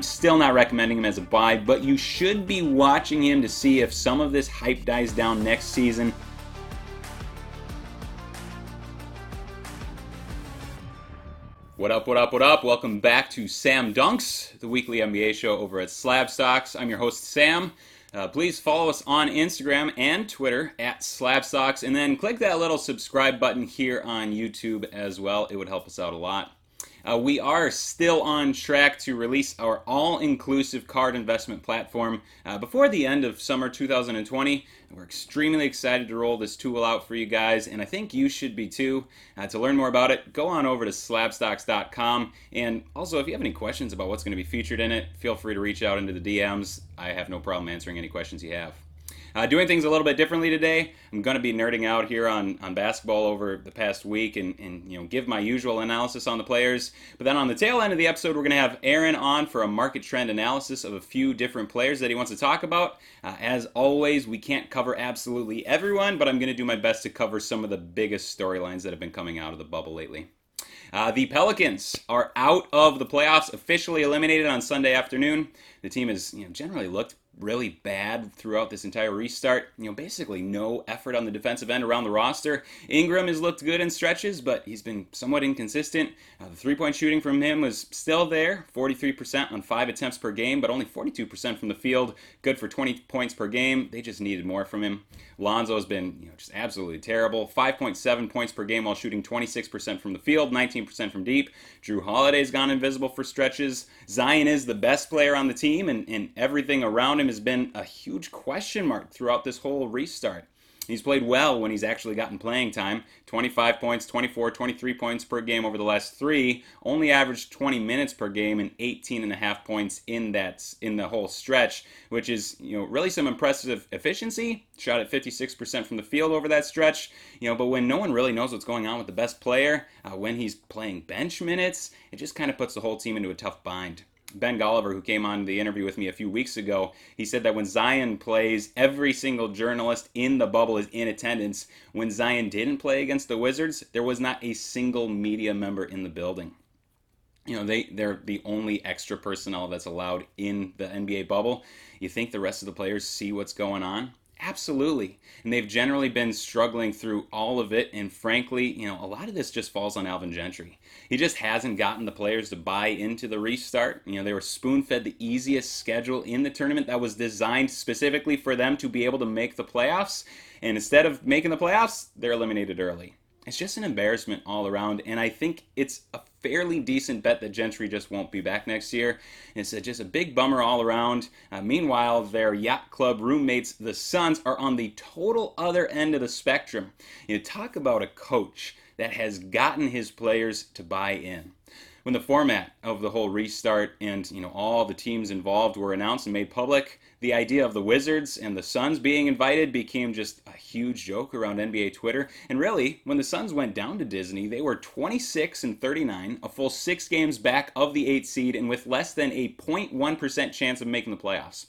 I'm still not recommending him as a buy, but you should be watching him to see if some of this hype dies down next season. What up, what up, what up? Welcome back to Sam Dunks, the weekly NBA show over at Slab Stocks. I'm your host, Sam. Uh, please follow us on Instagram and Twitter at Slab Stocks, and then click that little subscribe button here on YouTube as well. It would help us out a lot. Uh, we are still on track to release our all inclusive card investment platform uh, before the end of summer 2020. We're extremely excited to roll this tool out for you guys, and I think you should be too. Uh, to learn more about it, go on over to slabstocks.com. And also, if you have any questions about what's going to be featured in it, feel free to reach out into the DMs. I have no problem answering any questions you have. Uh, doing things a little bit differently today. I'm going to be nerding out here on, on basketball over the past week and, and you know give my usual analysis on the players. But then on the tail end of the episode, we're going to have Aaron on for a market trend analysis of a few different players that he wants to talk about. Uh, as always, we can't cover absolutely everyone, but I'm going to do my best to cover some of the biggest storylines that have been coming out of the bubble lately. Uh, the Pelicans are out of the playoffs, officially eliminated on Sunday afternoon. The team has you know, generally looked really bad throughout this entire restart. You know, basically no effort on the defensive end around the roster. Ingram has looked good in stretches, but he's been somewhat inconsistent. Uh, the three point shooting from him was still there 43% on five attempts per game, but only 42% from the field. Good for 20 points per game. They just needed more from him. Lonzo has been you know, just absolutely terrible. 5.7 points per game while shooting 26% from the field, 19% from deep. Jrue Holiday's gone invisible for stretches. Zion is the best player on the team, and, and everything around him has been a huge question mark throughout this whole restart. He's played well when he's actually gotten playing time 25 points, 24, 23 points per game over the last three, only averaged 20 minutes per game and 18 and a half points in that in the whole stretch, which is you know really some impressive efficiency. Shot at 56% from the field over that stretch, you know. But when no one really knows what's going on with the best player, uh, when he's playing bench minutes, it just kind of puts the whole team into a tough bind. Ben Golliver, who came on the interview with me a few weeks ago, he said that when Zion plays, every single journalist in the bubble is in attendance. When Zion didn't play against the Wizards, there was not a single media member in the building. You know, they, they're the only extra personnel that's allowed in the NBA bubble. You think the rest of the players see what's going on? Absolutely. And they've generally been struggling through all of it. And frankly, you know, a lot of this just falls on Alvin Gentry. He just hasn't gotten the players to buy into the restart. You know, they were spoon fed the easiest schedule in the tournament that was designed specifically for them to be able to make the playoffs. And instead of making the playoffs, they're eliminated early it's just an embarrassment all around. And I think it's a fairly decent bet that Gentry just won't be back next year. It's just a big bummer all around. Uh, meanwhile, their yacht club roommates, the Suns, are on the total other end of the spectrum. You talk about a coach that has gotten his players to buy in when the format of the whole restart and you know all the teams involved were announced and made public, the idea of the Wizards and the Suns being invited became just a huge joke around NBA Twitter. And really, when the Suns went down to Disney, they were 26 and 39, a full 6 games back of the 8th seed and with less than a 0.1% chance of making the playoffs.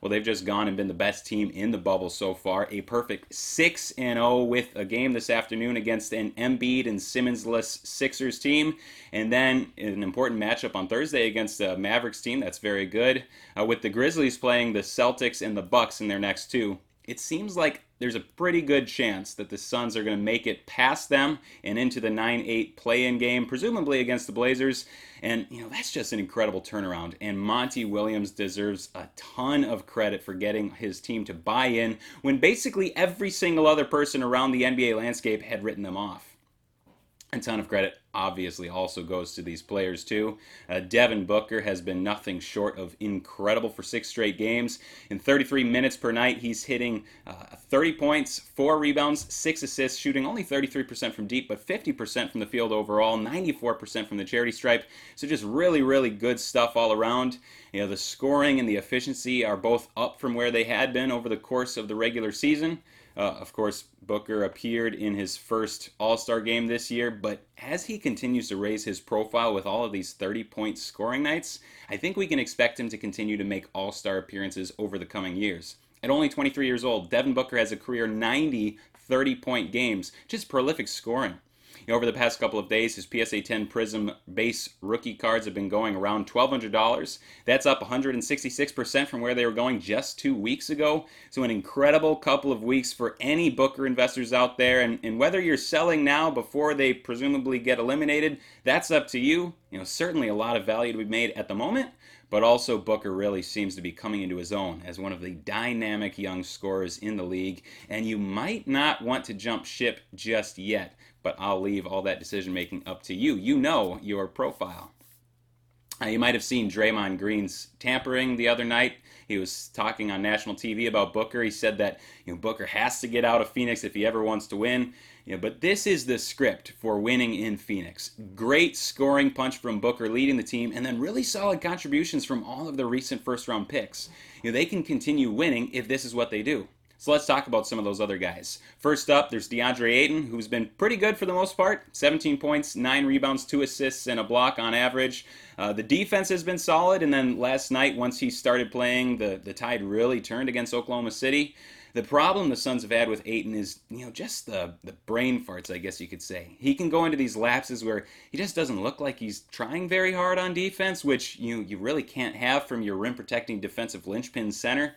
Well, they've just gone and been the best team in the bubble so far. A perfect 6 0 with a game this afternoon against an Embiid and Simmonsless Sixers team. And then an important matchup on Thursday against a Mavericks team that's very good. Uh, with the Grizzlies playing the Celtics and the Bucks in their next two it seems like there's a pretty good chance that the Suns are going to make it past them and into the 9 8 play in game, presumably against the Blazers. And, you know, that's just an incredible turnaround. And Monty Williams deserves a ton of credit for getting his team to buy in when basically every single other person around the NBA landscape had written them off. A ton of credit obviously also goes to these players too. Uh, Devin Booker has been nothing short of incredible for six straight games. In 33 minutes per night, he's hitting uh, 30 points, four rebounds, six assists, shooting only 33% from deep, but 50% from the field overall, 94% from the charity stripe. So just really, really good stuff all around. You know, the scoring and the efficiency are both up from where they had been over the course of the regular season. Uh, of course, Booker appeared in his first All Star game this year, but as he continues to raise his profile with all of these 30 point scoring nights, I think we can expect him to continue to make All Star appearances over the coming years. At only 23 years old, Devin Booker has a career 90 30 point games, just prolific scoring. Over the past couple of days, his PSA 10 Prism base rookie cards have been going around $1,200. That's up 166% from where they were going just two weeks ago. So, an incredible couple of weeks for any Booker investors out there. And, and whether you're selling now before they presumably get eliminated, that's up to you. You know, certainly a lot of value to be made at the moment but also Booker really seems to be coming into his own as one of the dynamic young scorers in the league, and you might not want to jump ship just yet, but I'll leave all that decision making up to you. You know your profile. Uh, you might have seen Draymond Green's tampering the other night. He was talking on national TV about Booker. He said that you know Booker has to get out of Phoenix if he ever wants to win. You know, but this is the script for winning in Phoenix. Great scoring punch from Booker leading the team, and then really solid contributions from all of the recent first round picks. You know, they can continue winning if this is what they do. So let's talk about some of those other guys. First up, there's DeAndre Ayton, who's been pretty good for the most part 17 points, 9 rebounds, 2 assists, and a block on average. Uh, the defense has been solid, and then last night, once he started playing, the, the tide really turned against Oklahoma City. The problem the Suns have had with Ayton is, you know, just the, the brain farts, I guess you could say. He can go into these lapses where he just doesn't look like he's trying very hard on defense, which you you really can't have from your rim protecting defensive linchpin center.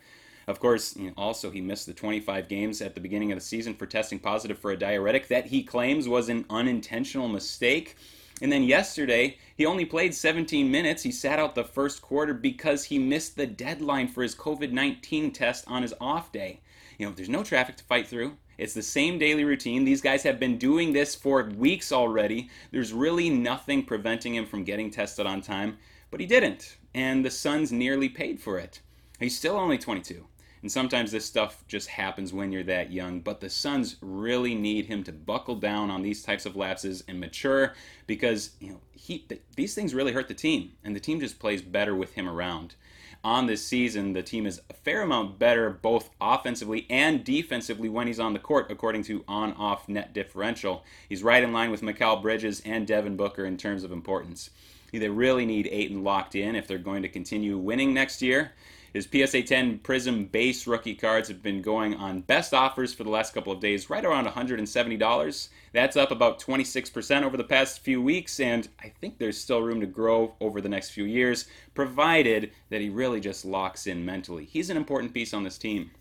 Of course, you know, also he missed the 25 games at the beginning of the season for testing positive for a diuretic that he claims was an unintentional mistake. And then yesterday, he only played 17 minutes. He sat out the first quarter because he missed the deadline for his COVID 19 test on his off day. You know, there's no traffic to fight through. It's the same daily routine. These guys have been doing this for weeks already. There's really nothing preventing him from getting tested on time, but he didn't. And the Suns nearly paid for it. He's still only 22. And sometimes this stuff just happens when you're that young. But the Suns really need him to buckle down on these types of lapses and mature because you know he these things really hurt the team, and the team just plays better with him around on this season, the team is a fair amount better both offensively and defensively when he's on the court, according to on off net differential. He's right in line with Mikal Bridges and Devin Booker in terms of importance. They really need Ayton locked in if they're going to continue winning next year. His PSA 10 Prism base rookie cards have been going on best offers for the last couple of days, right around $170. That's up about 26% over the past few weeks, and I think there's still room to grow over the next few years, provided that he really just locks in mentally. He's an important piece on this team.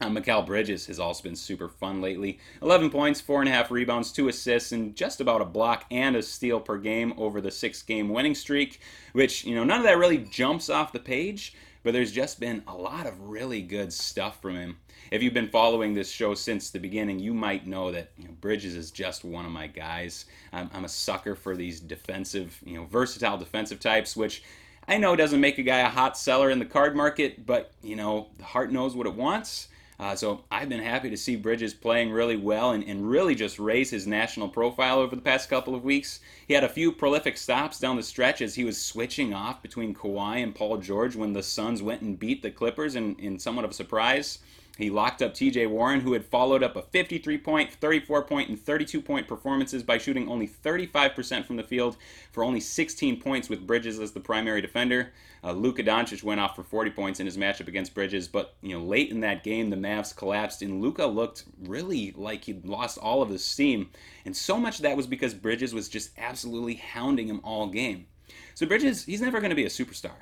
Uh, Bridges has also been super fun lately. 11 points, 4.5 rebounds, 2 assists, and just about a block and a steal per game over the six game winning streak, which, you know, none of that really jumps off the page, but there's just been a lot of really good stuff from him. If you've been following this show since the beginning, you might know that you know, Bridges is just one of my guys. I'm, I'm a sucker for these defensive, you know, versatile defensive types, which I know doesn't make a guy a hot seller in the card market, but you know, the heart knows what it wants. Uh, so I've been happy to see Bridges playing really well and, and really just raise his national profile over the past couple of weeks. He had a few prolific stops down the stretch as he was switching off between Kawhi and Paul George when the Suns went and beat the Clippers in, in somewhat of a surprise. He locked up TJ Warren, who had followed up a 53 point, 34 point, and 32 point performances by shooting only 35% from the field for only 16 points with Bridges as the primary defender. Uh, Luka Doncic went off for 40 points in his matchup against Bridges, but you know late in that game the Mavs collapsed and Luka looked really like he'd lost all of his steam, and so much of that was because Bridges was just absolutely hounding him all game. So Bridges, he's never going to be a superstar,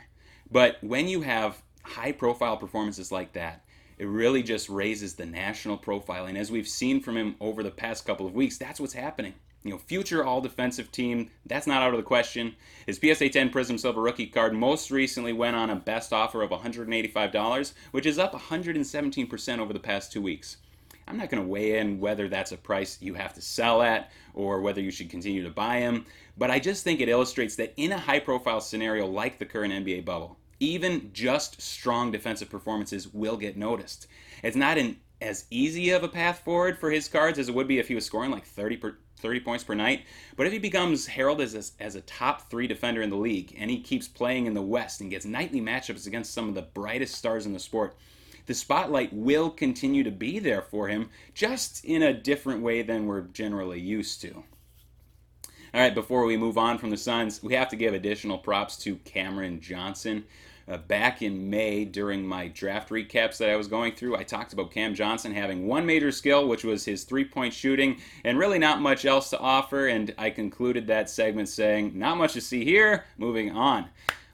but when you have high-profile performances like that, it really just raises the national profile. And as we've seen from him over the past couple of weeks, that's what's happening you know, future all defensive team, that's not out of the question. His PSA 10 Prism Silver rookie card most recently went on a best offer of $185, which is up 117% over the past two weeks. I'm not going to weigh in whether that's a price you have to sell at or whether you should continue to buy him, but I just think it illustrates that in a high profile scenario like the current NBA bubble, even just strong defensive performances will get noticed. It's not an as easy of a path forward for his cards as it would be if he was scoring like 30 per, 30 points per night. But if he becomes heralded as as a top three defender in the league and he keeps playing in the West and gets nightly matchups against some of the brightest stars in the sport, the spotlight will continue to be there for him, just in a different way than we're generally used to. All right, before we move on from the Suns, we have to give additional props to Cameron Johnson. Uh, back in May, during my draft recaps that I was going through, I talked about Cam Johnson having one major skill, which was his three point shooting, and really not much else to offer. And I concluded that segment saying, Not much to see here, moving on.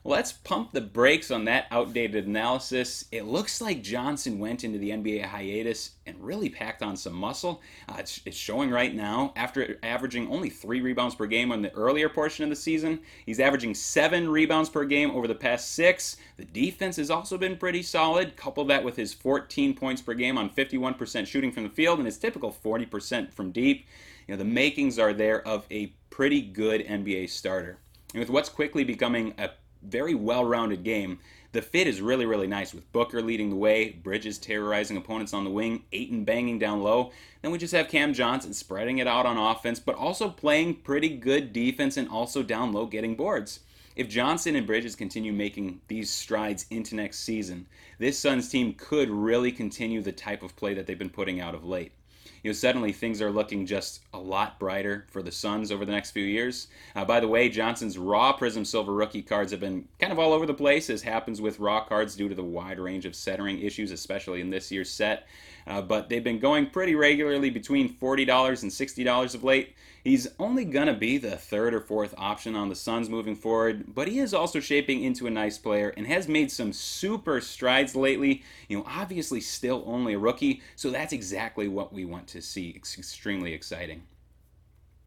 Let's pump the brakes on that outdated analysis. It looks like Johnson went into the NBA hiatus and really packed on some muscle. Uh, it's, it's, showing right now. After averaging only three rebounds per game on the earlier portion of the season, he's averaging seven rebounds per game over the past six. The defense has also been pretty solid. Couple that with his 14 points per game on 51% shooting from the field and his typical 40% from deep. You know, the makings are there of a pretty good NBA starter. And with what's quickly becoming a very well rounded game. The fit is really, really nice with Booker leading the way, Bridges terrorizing opponents on the wing, Ayton banging down low. Then we just have Cam Johnson spreading it out on offense, but also playing pretty good defense and also down low getting boards. If Johnson and Bridges continue making these strides into next season, this Suns team could really continue the type of play that they've been putting out of late you know, suddenly things are looking just a lot brighter for the Suns over the next few years. Uh, by the way, Johnson's raw Prism Silver rookie cards have been kind of all over the place, as happens with raw cards due to the wide range of centering issues, especially in this year's set. Uh, but they've been going pretty regularly between $40 and $60 of late. He's only going to be the third or fourth option on the Suns moving forward, but he is also shaping into a nice player and has made some super strides lately. You know, obviously still only a rookie, so that's exactly what we want to see. It's extremely exciting.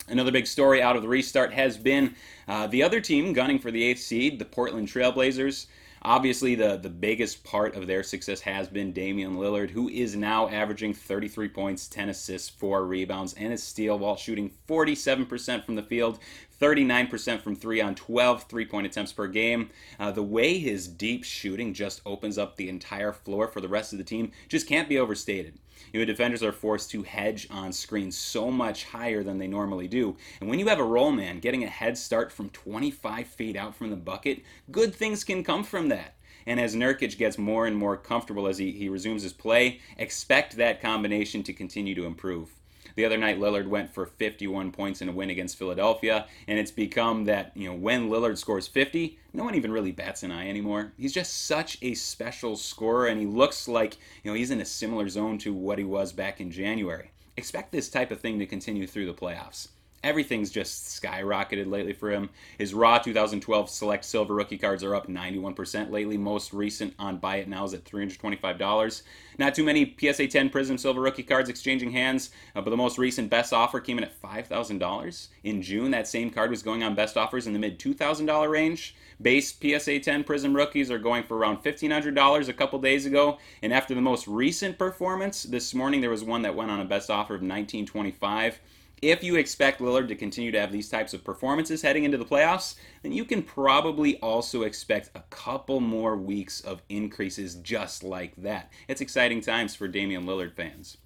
Another big story out of the restart has been uh, the other team gunning for the eighth seed, the Portland Trailblazers. Obviously, the, the biggest part of their success has been Damian Lillard, who is now averaging 33 points, 10 assists, 4 rebounds, and a steal while shooting 47% from the field, 39% from three on 12 three point attempts per game. Uh, the way his deep shooting just opens up the entire floor for the rest of the team just can't be overstated. You know, defenders are forced to hedge on screens so much higher than they normally do. And when you have a roll man getting a head start from 25 feet out from the bucket, good things can come from that. And as Nurkic gets more and more comfortable as he, he resumes his play, expect that combination to continue to improve. The other night, Lillard went for 51 points in a win against Philadelphia, and it's become that, you know, when Lillard scores 50, no one even really bats an eye anymore. He's just such a special scorer, and he looks like, you know, he's in a similar zone to what he was back in January. Expect this type of thing to continue through the playoffs everything's just skyrocketed lately for him. His raw 2012 select silver rookie cards are up 91% lately. Most recent on buy it now is at $325. Not too many PSA 10 Prism silver rookie cards exchanging hands, uh, but the most recent best offer came in at $5,000. In June, that same card was going on best offers in the mid $2,000 range. Base PSA 10 Prism rookies are going for around $1,500 a couple days ago. And after the most recent performance, this morning there was one that went on a best offer of 1925 if you expect Lillard to continue to have these types of performances heading into the playoffs, then you can probably also expect a couple more weeks of increases just like that. It's exciting times for Damian Lillard fans.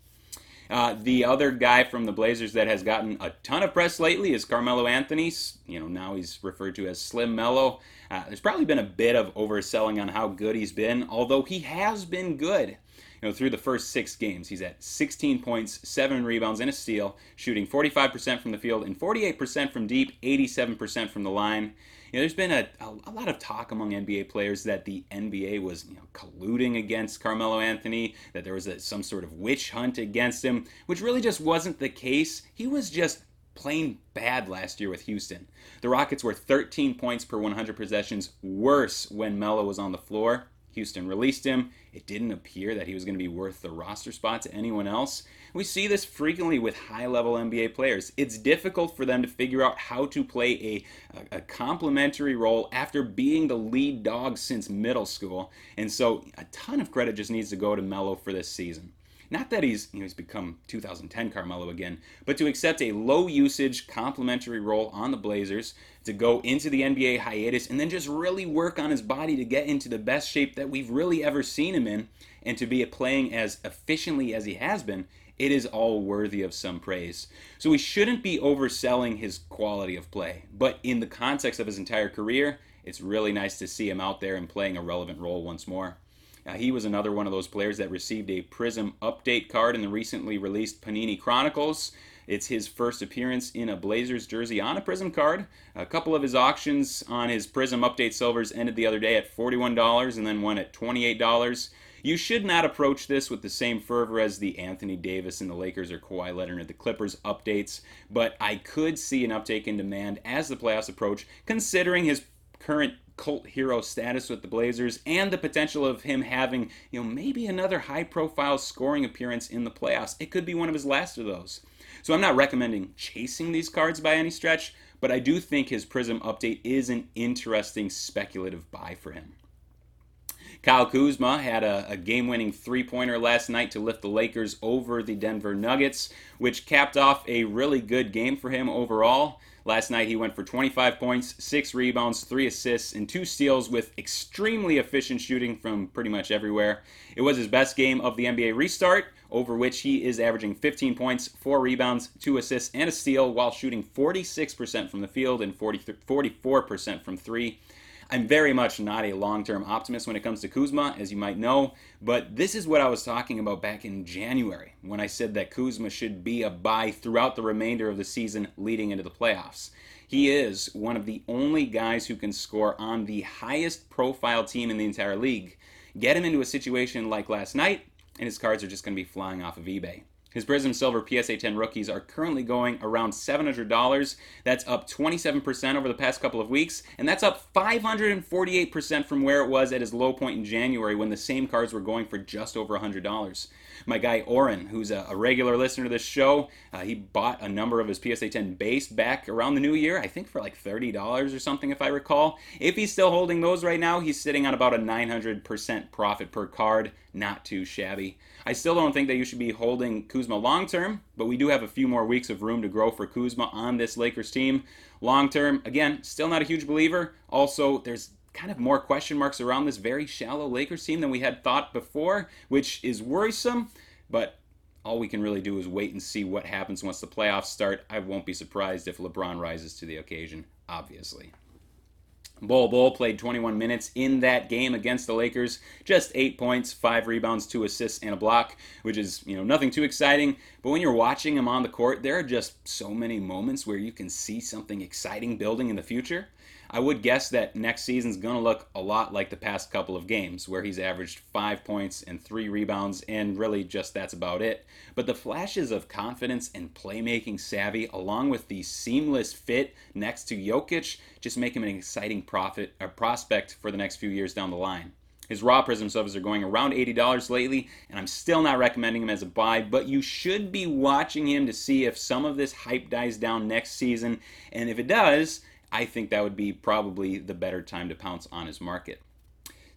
Uh, the other guy from the Blazers that has gotten a ton of press lately is Carmelo Anthony. You know, now he's referred to as Slim Melo. Uh, there's probably been a bit of overselling on how good he's been, although he has been good you know, through the first six games, he's at 16 points, seven rebounds, and a steal, shooting 45% from the field and 48% from deep, 87% from the line. You know, there's been a, a, a, lot of talk among NBA players that the NBA was you know, colluding against Carmelo Anthony, that there was a, some sort of witch hunt against him, which really just wasn't the case. He was just plain bad last year with Houston. The Rockets were 13 points per 100 possessions worse when Melo was on the floor. Houston released him. It didn't appear that he was going to be worth the roster spot to anyone else. We see this frequently with high level NBA players. It's difficult for them to figure out how to play a, a, a complementary role after being the lead dog since middle school. And so a ton of credit just needs to go to Melo for this season. Not that he's you know, he's become 2010 Carmelo again, but to accept a low usage complementary role on the Blazers, to go into the NBA hiatus and then just really work on his body to get into the best shape that we've really ever seen him in, and to be playing as efficiently as he has been, it is all worthy of some praise. So we shouldn't be overselling his quality of play, but in the context of his entire career, it's really nice to see him out there and playing a relevant role once more. Uh, he was another one of those players that received a Prism update card in the recently released Panini Chronicles. It's his first appearance in a Blazers jersey on a Prism card. A couple of his auctions on his Prism Update Silvers ended the other day at $41 and then one at $28. You should not approach this with the same fervor as the Anthony Davis and the Lakers or Kawhi Leonard and the Clippers updates, but I could see an uptake in demand as the playoffs approach, considering his current cult hero status with the Blazers and the potential of him having, you know, maybe another high profile scoring appearance in the playoffs. It could be one of his last of those. So I'm not recommending chasing these cards by any stretch, but I do think his Prism update is an interesting speculative buy for him. Kyle Kuzma had a, a game winning three pointer last night to lift the Lakers over the Denver Nuggets, which capped off a really good game for him overall. Last night he went for 25 points, 6 rebounds, 3 assists, and 2 steals with extremely efficient shooting from pretty much everywhere. It was his best game of the NBA restart, over which he is averaging 15 points, 4 rebounds, 2 assists, and a steal while shooting 46% from the field and 40, 44% from 3. I'm very much not a long term optimist when it comes to Kuzma, as you might know, but this is what I was talking about back in January when I said that Kuzma should be a buy throughout the remainder of the season leading into the playoffs. He is one of the only guys who can score on the highest profile team in the entire league. Get him into a situation like last night, and his cards are just going to be flying off of eBay. His Prism Silver PSA 10 rookies are currently going around $700. That's up 27% over the past couple of weeks, and that's up 548% from where it was at his low point in January when the same cards were going for just over $100. My guy Oren, who's a, regular listener to this show, uh, he bought a number of his PSA 10 base back around the new year, I think for like $30 or something, if I recall. If he's still holding those right now, he's sitting on about a 900% profit per card. Not too shabby. I still don't think that you should be holding Kuzma long term, but we do have a few more weeks of room to grow for Kuzma on this Lakers team. Long term, again, still not a huge believer. Also, there's kind of more question marks around this very shallow Lakers team than we had thought before, which is worrisome, but all we can really do is wait and see what happens once the playoffs start. I won't be surprised if LeBron rises to the occasion, obviously. Bol Bol played 21 minutes in that game against the Lakers. Just eight points, five rebounds, two assists, and a block, which is you know nothing too exciting. But when you're watching him on the court, there are just so many moments where you can see something exciting building in the future. I would guess that next season's going to look a lot like the past couple of games, where he's averaged five points and three rebounds, and really just that's about it. But the flashes of confidence and playmaking savvy, along with the seamless fit next to Jokic, just make him an exciting profit, a prospect for the next few years down the line. His raw Prism subs are going around $80 lately, and I'm still not recommending him as a buy, but you should be watching him to see if some of this hype dies down next season. And if it does, I think that would be probably the better time to pounce on his market.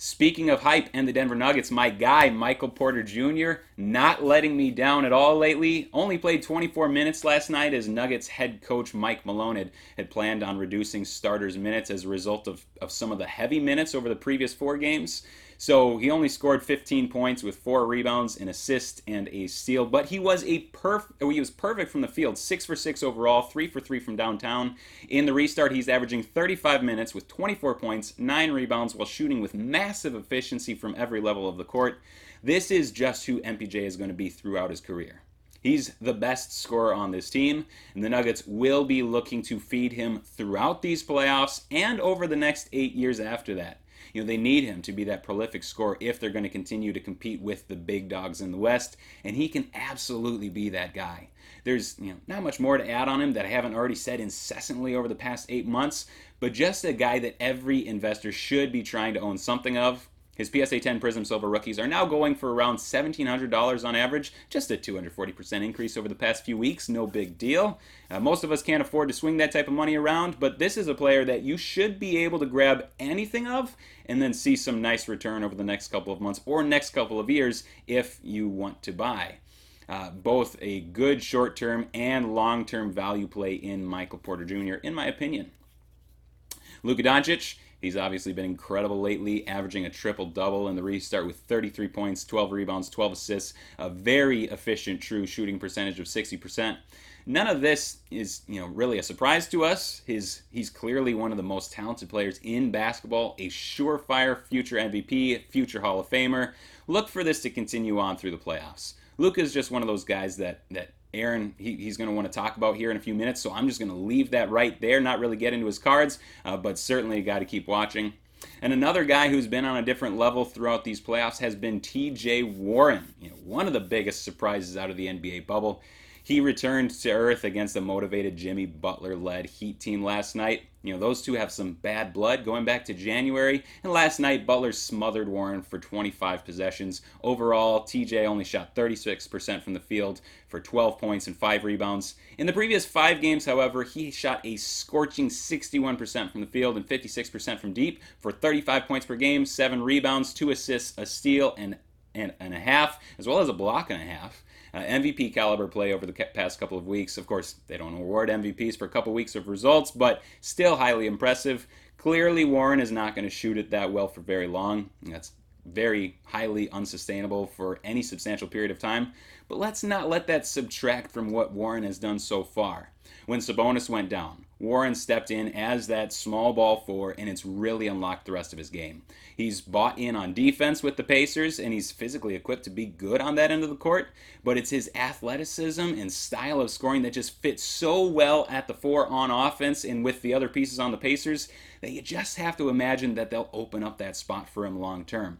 Speaking of hype and the Denver Nuggets, my guy, Michael Porter Jr., not letting me down at all lately. Only played 24 minutes last night as Nuggets head coach Mike Malone had, had planned on reducing starters' minutes as a result of, of some of the heavy minutes over the previous four games. So he only scored 15 points with four rebounds, an assist, and a steal. But he was a perf- he was perfect from the field, six for six overall, three for three from downtown. In the restart, he's averaging 35 minutes with 24 points, nine rebounds, while shooting with massive efficiency from every level of the court. This is just who MPJ is going to be throughout his career. He's the best scorer on this team, and the Nuggets will be looking to feed him throughout these playoffs and over the next eight years after that. You know, they need him to be that prolific scorer if they're going to continue to compete with the big dogs in the West, and he can absolutely be that guy. There's you know not much more to add on him that I haven't already said incessantly over the past eight months, but just a guy that every investor should be trying to own something of. His PSA 10 Prism Silver rookies are now going for around $1,700 on average, just a 240% increase over the past few weeks, no big deal. Uh, most of us can't afford to swing that type of money around, but this is a player that you should be able to grab anything of and then see some nice return over the next couple of months or next couple of years if you want to buy. Uh, both a good short term and long term value play in Michael Porter Jr., in my opinion. Luka Doncic He's obviously been incredible lately, averaging a triple double in the restart with 33 points, 12 rebounds, 12 assists, a very efficient true shooting percentage of 60%. None of this is, you know, really a surprise to us. His he's clearly one of the most talented players in basketball, a surefire future MVP, future Hall of Famer. Look for this to continue on through the playoffs. Luka is just one of those guys that that Aaron he, he's going to want to talk about here in a few minutes. So I'm just going to leave that right there, not really get into his cards, uh, but certainly guy to keep watching. And another guy who's been on a different level throughout these playoffs has been T.J. Warren. You know, one of the biggest surprises out of the NBA bubble. He returned to earth against a motivated Jimmy Butler led Heat team last night. You know, those two have some bad blood going back to January. And last night, Butler smothered Warren for 25 possessions. Overall, TJ only shot 36% from the field for 12 points and 5 rebounds. In the previous five games, however, he shot a scorching 61% from the field and 56% from deep for 35 points per game, 7 rebounds, 2 assists, a steal, and, and, and a half, as well as a block and a half uh, MVP caliber play over the past couple of weeks. Of course, they don't award MVPs for a couple weeks of results, but still highly impressive. Clearly, Warren is not going to shoot it that well for very long. That's very highly unsustainable for any substantial period of time. But let's not let that subtract from what Warren has done so far. When Sabonis went down, Warren stepped in as that small ball four, and it's really unlocked the rest of his game. He's bought in on defense with the Pacers, and he's physically equipped to be good on that end of the court, but it's his athleticism and style of scoring that just fits so well at the four on offense and with the other pieces on the Pacers that you just have to imagine that they'll open up that spot for him long term.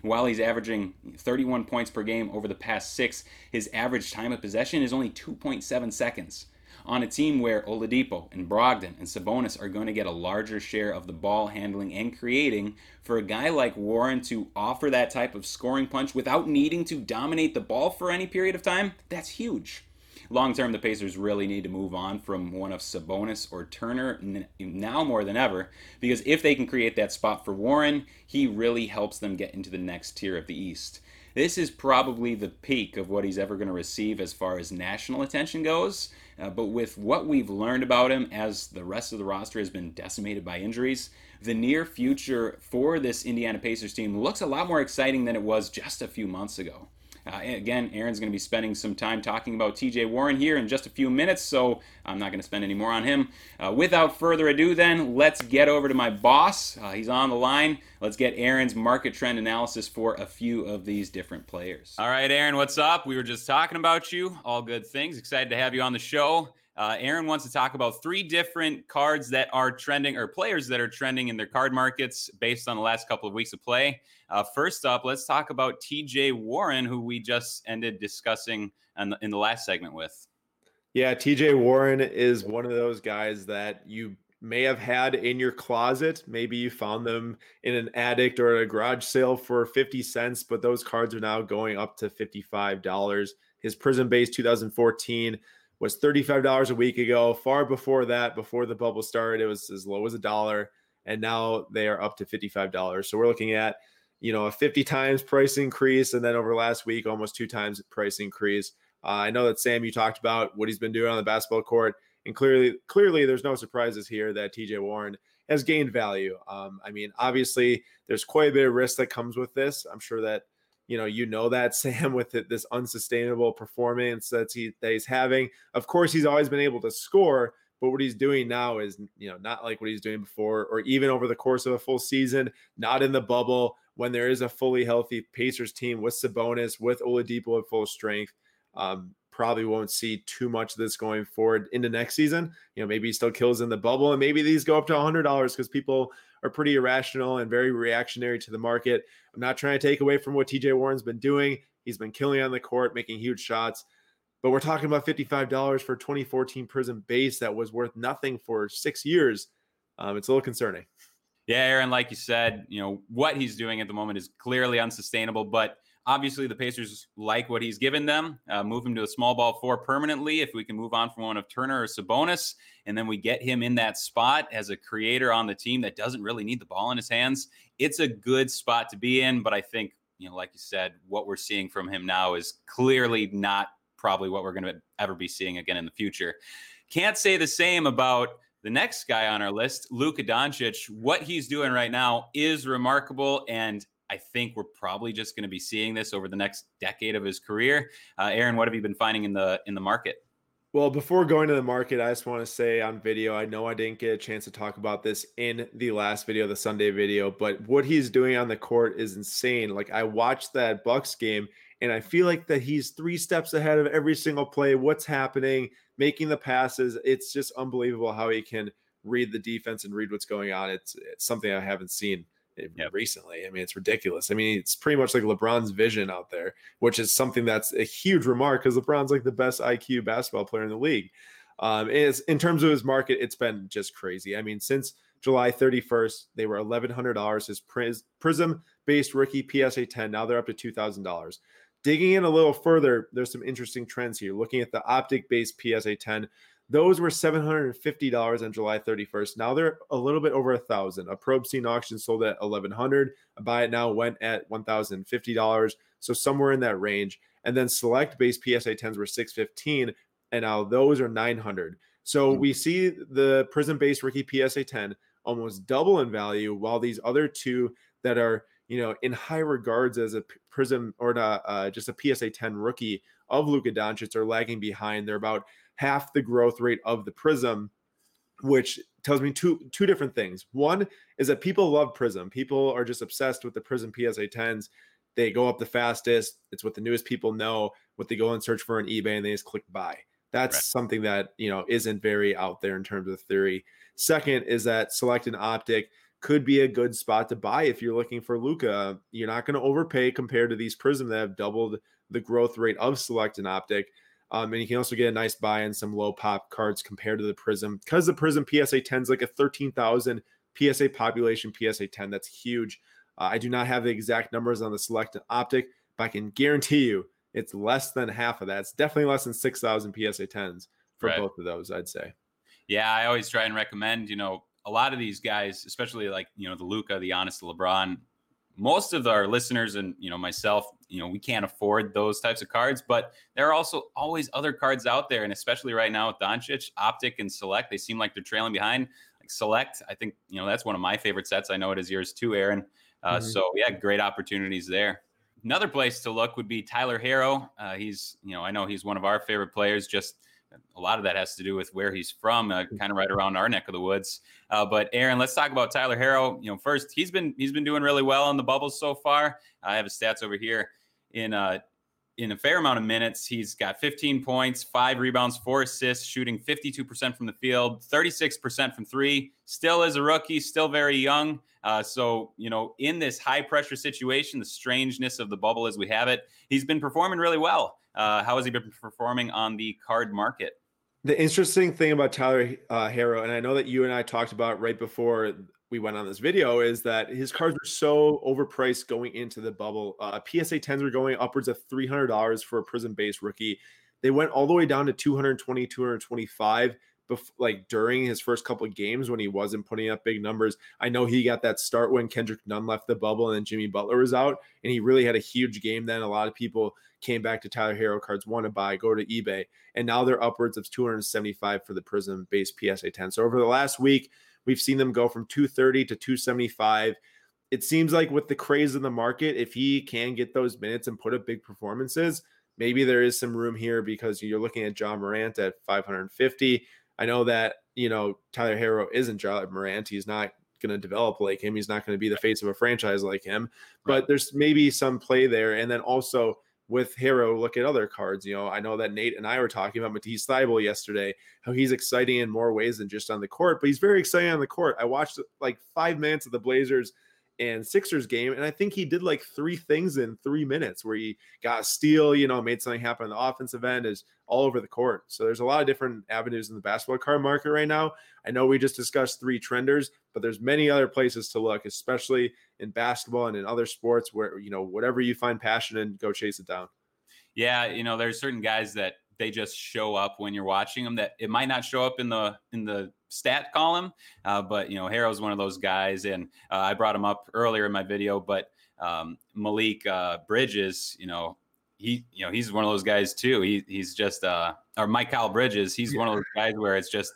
While he's averaging 31 points per game over the past six, his average time of possession is only 2.7 seconds on a team where Oladipo and Brogdon and Sabonis are going to get a larger share of the ball handling and creating, for a guy like Warren to offer that type of scoring punch without needing to dominate the ball for any period of time, that's huge. Long term, the Pacers really need to move on from one of Sabonis or Turner now more than ever, because if they can create that spot for Warren, he really helps them get into the next tier of the East. This is probably the peak of what he's ever going to receive as far as national attention goes. Uh, but with what we've learned about him as the rest of the roster has been decimated by injuries, the near future for this Indiana Pacers team looks a lot more exciting than it was just a few months ago. Uh, again, Aaron's going to be spending some time talking about TJ Warren here in just a few minutes, so I'm not going to spend any more on him. Uh, without further ado, then, let's get over to my boss. Uh, he's on the line. Let's get Aaron's market trend analysis for a few of these different players. All right, Aaron, what's up? We were just talking about you. All good things. Excited to have you on the show. Uh, Aaron wants to talk about three different cards that are trending or players that are trending in their card markets based on the last couple of weeks of play. Uh, first up, let's talk about TJ Warren, who we just ended discussing in the, in the last segment with. Yeah, TJ Warren is one of those guys that you may have had in your closet. Maybe you found them in an addict or a garage sale for 50 cents, but those cards are now going up to $55. His Prizm base 2014 was $35 a week ago. Far before that, before the bubble started, it was as low as a dollar. And now they are up to $55. So we're looking at, you know, a 50 times price increase. And then over last week, almost two times price increase. Uh, I know that Sam, you talked about what he's been doing on the basketball court. And clearly, clearly, there's no surprises here that TJ Warren has gained value. Um, I mean, obviously, there's quite a bit of risk that comes with this. I'm sure that you know you know that Sam with it, this unsustainable performance that he that he's having. Of course, he's always been able to score, but what he's doing now is you know not like what he's doing before, or even over the course of a full season, not in the bubble when there is a fully healthy Pacers team with Sabonis, with Oladipo at full strength. Um, probably won't see too much of this going forward into next season. You know, maybe he still kills in the bubble, and maybe these go up to hundred dollars because people are pretty irrational and very reactionary to the market. I'm not trying to take away from what TJ Warren's been doing. He's been killing on the court, making huge shots. But we're talking about $55 for 2014 Prizm base that was worth nothing for six years. Um, it's a little concerning. Yeah, Aaron, like you said, you know, what he's doing at the moment is clearly unsustainable, but Obviously, the Pacers like what he's given them. Uh, move him to a small ball four permanently. If we can move on from one of Turner or Sabonis, and then we get him in that spot as a creator on the team that doesn't really need the ball in his hands, it's a good spot to be in. But I think, you know, like you said, what we're seeing from him now is clearly not probably what we're going to ever be seeing again in the future. Can't say the same about the next guy on our list, Luka Doncic. What he's doing right now is remarkable. And I think we're probably just going to be seeing this over the next decade of his career. Uh, Aaron, what have you been finding in the in the market? Well, before going to the market, I just want to say on video, I know I didn't get a chance to talk about this in the last video, the Sunday video, but what he's doing on the court is insane. Like I watched that Bucks game And I feel like that he's three steps ahead of every single play, what's happening, making the passes. It's just unbelievable how he can read the defense and read what's going on. It's, it's something I haven't seen yep. recently. I mean, it's ridiculous. I mean, it's pretty much like LeBron's vision out there, which is something that's a huge remark because LeBron's like the best IQ basketball player in the league. Um, is in terms of his market, it's been just crazy. I mean, since July 31st, they were $1,100. His Prism based rookie PSA 10, now they're up to $2,000. Digging in a little further, there's some interesting trends here. Looking at the optic based PSA 10, those were $750 on July 31st. Now they're a little bit over a thousand. A probe scene auction sold at 1100 A buy it now went at $1,050. So somewhere in that range. And then select base PSA 10s were 615 and now those are 900. So hmm. we see the Prism based rookie PSA 10 almost double in value, while these other two that are you know in high regards as a Prism or not, uh, just a PSA 10 rookie of Luka Doncic are lagging behind. They're about half the growth rate of the Prism, which tells me two two different things. One is that people love Prism. People are just obsessed with the Prism PSA 10s. They go up the fastest. It's what the newest people know. What they go and search for on eBay and they just click buy. That's right. something that you know isn't very out there in terms of theory. Second is that select an optic could be a good spot to buy if you're looking for Luka. You're not going to overpay compared to these Prism that have doubled the growth rate of select an optic. Um, and you can also get a nice buy in some low pop cards compared to the Prism because the Prism PSA 10 is like a 13,000 PSA population PSA 10. That's huge. Uh, I do not have the exact numbers on the select optic, but I can guarantee you it's less than half of that. It's definitely less than 6,000 PSA 10s for right. both of those, I'd say. Yeah, I always try and recommend, you know, a lot of these guys, especially like, you know, the Luka, the honest LeBron, most of our listeners and, you know, myself, you know, we can't afford those types of cards, but there are also always other cards out there. And especially right now with Doncic, Optic and Select, they seem like they're trailing behind. Like Select, I think, you know, that's one of my favorite sets. I know it is yours too, Aaron. Uh, mm-hmm. So, yeah, great opportunities there. Another place to look would be Tyler Herro. Uh, he's, you know, I know he's one of our favorite players. Just a lot of that has to do with where he's from, uh, kind of right around our neck of the woods. Uh, but Aaron, let's talk about Tyler Herro. You know, first he's been he's been doing really well in the bubbles so far. I have his stats over here in uh, in a fair amount of minutes. He's got 15 points, five rebounds, four assists, shooting 52% from the field, 36% from three. Still is a rookie, still very young. Uh, so, you know, in this high pressure situation, the strangeness of the bubble as we have it, he's been performing really well. Uh, how has he been performing on the card market? The interesting thing about Tyler uh, Herro, and I know that you and I talked about right before we went on this video is that his cards were so overpriced going into the bubble. Uh, PSA 10s were going upwards of $300 for a Prism based rookie. They went all the way down to 220, 225 like during his first couple of games when he wasn't putting up big numbers. I know he got that start when Kendrick Nunn left the bubble and then Jimmy Butler was out, and he really had a huge game then. A lot of people came back to Tyler Herro cards, want to buy, go to eBay, and now they're upwards of 275 for the Prism based PSA 10. So over the last week, We've seen them go from 230 to 275. It seems like with the craze in the market, if he can get those minutes and put up big performances, maybe there is some room here because you're looking at Ja Morant at 550. I know that, you know, Tyler Herro isn't Ja Morant. He's not going to develop like him. He's not going to be the face of a franchise like him, but there's maybe some play there. And then also, with Herro, look at other cards. You know, I know that Nate and I were talking about Matisse Thybulle yesterday, how he's exciting in more ways than just on the court, but he's very exciting on the court. I watched like five minutes of the Blazers and Sixers game, and I think he did like three things in three minutes where he got a steal, you know, made something happen on the offensive end, is all over the court. So there's a lot of different avenues in the basketball card market right now. I know we just discussed three trenders, but there's many other places to look, especially in basketball and in other sports where, you know, whatever you find passion in, go chase it down. Yeah, you know, there's certain guys that they just show up when you're watching them that it might not show up in the in the stat column uh, but you know Herro's one of those guys and uh, i brought him up earlier in my video but um, Mikal uh, bridges you know he you know he's one of those guys too he, he's just uh or Mikal bridges he's yeah. one of those guys where it's just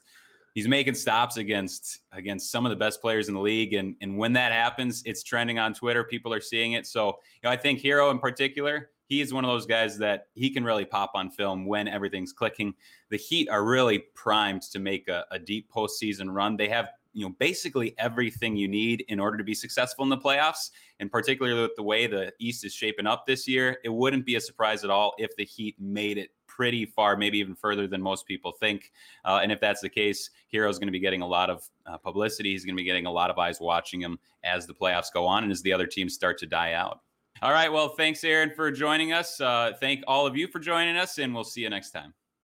he's making stops against against some of the best players in the league and and when that happens it's trending on twitter people are seeing it so you know i think Herro in particular he is one of those guys that he can really pop on film when everything's clicking. The heat are really primed to make a, a deep postseason run. They have you know basically everything you need in order to be successful in the playoffs and particularly with the way the east is shaping up this year it wouldn't be a surprise at all if the heat made it pretty far maybe even further than most people think. Uh, and if that's the case Herro's going to be getting a lot of uh, publicity. He's going to be getting a lot of eyes watching him as the playoffs go on and as the other teams start to die out all right well thanks aaron for joining us. Uh, thank all of you for joining us and we'll see you next time